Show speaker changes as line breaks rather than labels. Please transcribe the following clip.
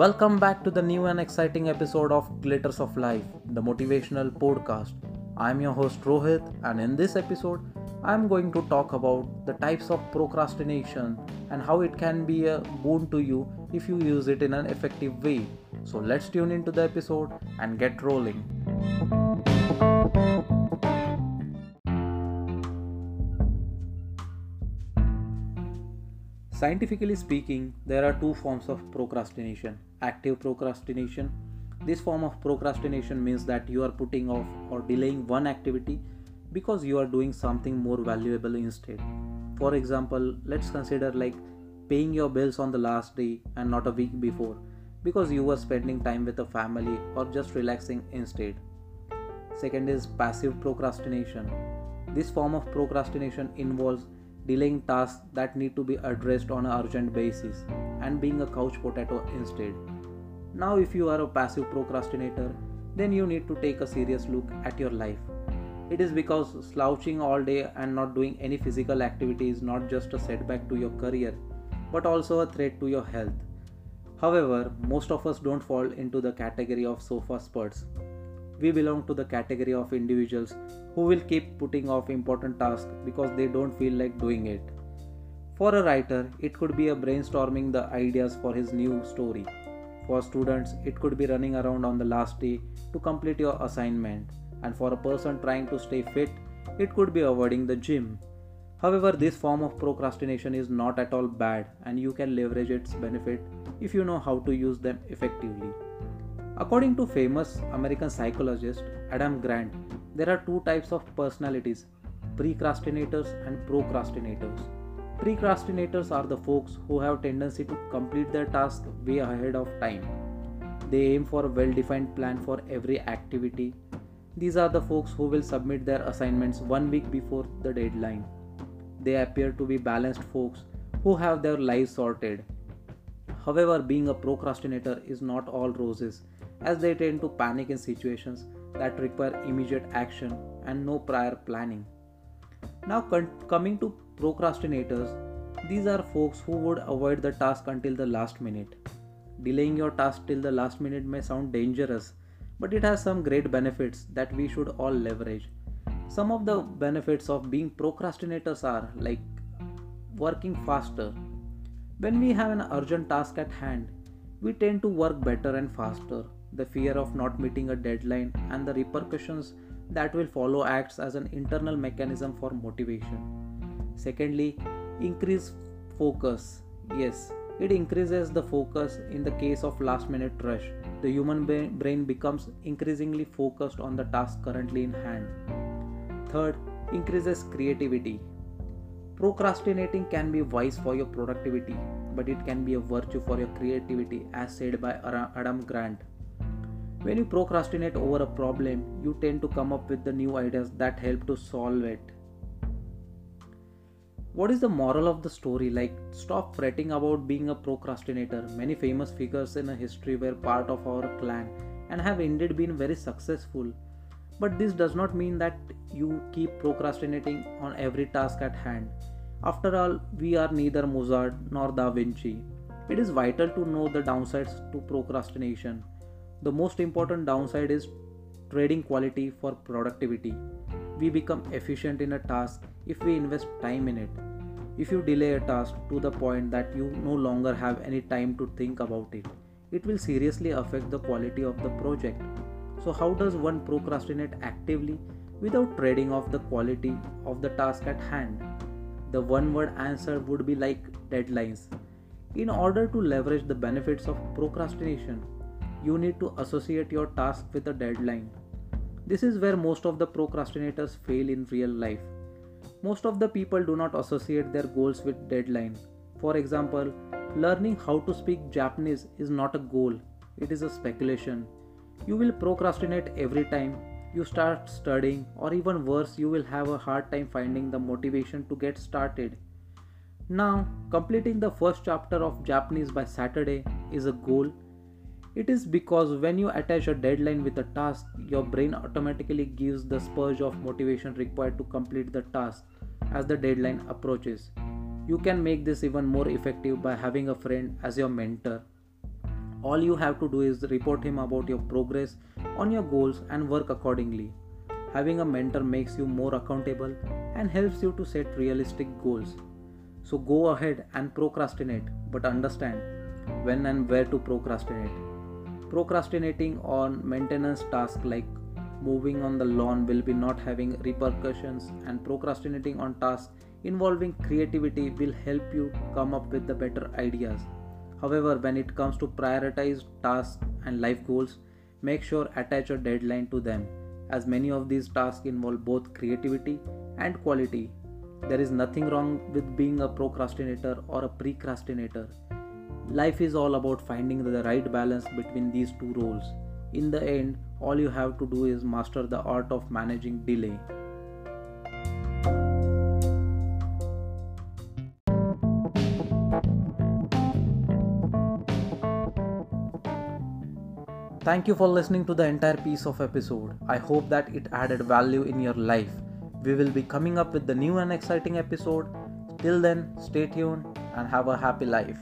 Welcome back to the new and exciting episode of Glitters of Life, the motivational podcast. I'm your host Rohit, and in this episode, I'm going to talk about the types of procrastination and how it can be a boon to you if you use it in an effective way. So let's tune into the episode and get rolling. Scientifically speaking, there are two forms of procrastination active procrastination. This form of procrastination means that you are putting off or delaying one activity because you are doing something more valuable instead. For example, let's consider like paying your bills on the last day and not a week before because you were spending time with a family or just relaxing instead. Second is passive procrastination. This form of procrastination involves delaying tasks that need to be addressed on an urgent basis, and being a couch potato instead. Now, if you are a passive procrastinator, then you need to take a serious look at your life. It is because slouching all day and not doing any physical activity is not just a setback to your career, but also a threat to your health. However, most of us don't fall into the category of sofa spurts we belong to the category of individuals who will keep putting off important tasks because they don't feel like doing it. For a writer, it could be a brainstorming the ideas for his new story. For students, it could be running around on the last day to complete your assignment. And for a person trying to stay fit, it could be avoiding the gym. However, this form of procrastination is not at all bad and you can leverage its benefit if you know how to use them effectively. According to famous American psychologist Adam Grant, there are two types of personalities precrastinators and procrastinators. Precrastinators are the folks who have tendency to complete their task way ahead of time. They aim for a well-defined plan for every activity. These are the folks who will submit their assignments one week before the deadline. They appear to be balanced folks who have their lives sorted. However, being a procrastinator is not all roses as they tend to panic in situations that require immediate action and no prior planning. Now, con- coming to procrastinators, these are folks who would avoid the task until the last minute. Delaying your task till the last minute may sound dangerous, but it has some great benefits that we should all leverage. Some of the benefits of being procrastinators are like working faster. When we have an urgent task at hand, we tend to work better and faster the fear of not meeting a deadline, and the repercussions that will follow acts as an internal mechanism for motivation. Secondly, increase focus. Yes, it increases the focus in the case of last minute rush. The human brain becomes increasingly focused on the task currently in hand. Third, increases creativity. Procrastinating can be wise for your productivity, but it can be a virtue for your creativity, as said by Adam Grant. When you procrastinate over a problem, you tend to come up with the new ideas that help to solve it. What is the moral of the story? Like, stop fretting about being a procrastinator. Many famous figures in history were part of our clan and have indeed been very successful. But this does not mean that you keep procrastinating on every task at hand. After all, we are neither Mozart nor Da Vinci. It is vital to know the downsides to procrastination the most important downside is trading quality for productivity. We become efficient in a task if we invest time in it. If you delay a task to the point that you no longer have any time to think about it, it will seriously affect the quality of the project. So, how does one procrastinate actively without trading off the quality of the task at hand? The one word answer would be like deadlines. In order to leverage the benefits of procrastination, you need to associate your task with a deadline. This is where most of the procrastinators fail in real life. Most of the people do not associate their goals with deadline. For example, learning how to speak Japanese is not a goal, it is a speculation. You will procrastinate every time you start studying, or even worse, you will have a hard time finding the motivation to get started. Now, completing the first chapter of Japanese by Saturday is a goal it is because when you attach a deadline with a task, your brain automatically gives the spurge of motivation required to complete the task as the deadline approaches. You can make this even more effective by having a friend as your mentor. All you have to do is report him about your progress on your goals and work accordingly. Having a mentor makes you more accountable and helps you to set realistic goals. So go ahead and procrastinate, but understand when and where to procrastinate. Procrastinating on maintenance tasks like moving on the lawn will be not having repercussions and procrastinating on tasks involving creativity will help you come up with the better ideas. However when it comes to prioritize tasks and life goals make sure attach a deadline to them as many of these tasks involve both creativity and quality. There is nothing wrong with being a procrastinator or a precrastinator life is all about finding the right balance between these two roles in the end all you have to do is master the art of managing delay. Thank you for listening to the entire piece of episode. I hope that it added value in your life. We will be coming up with the new and exciting episode. Till then, stay tuned and have a happy life.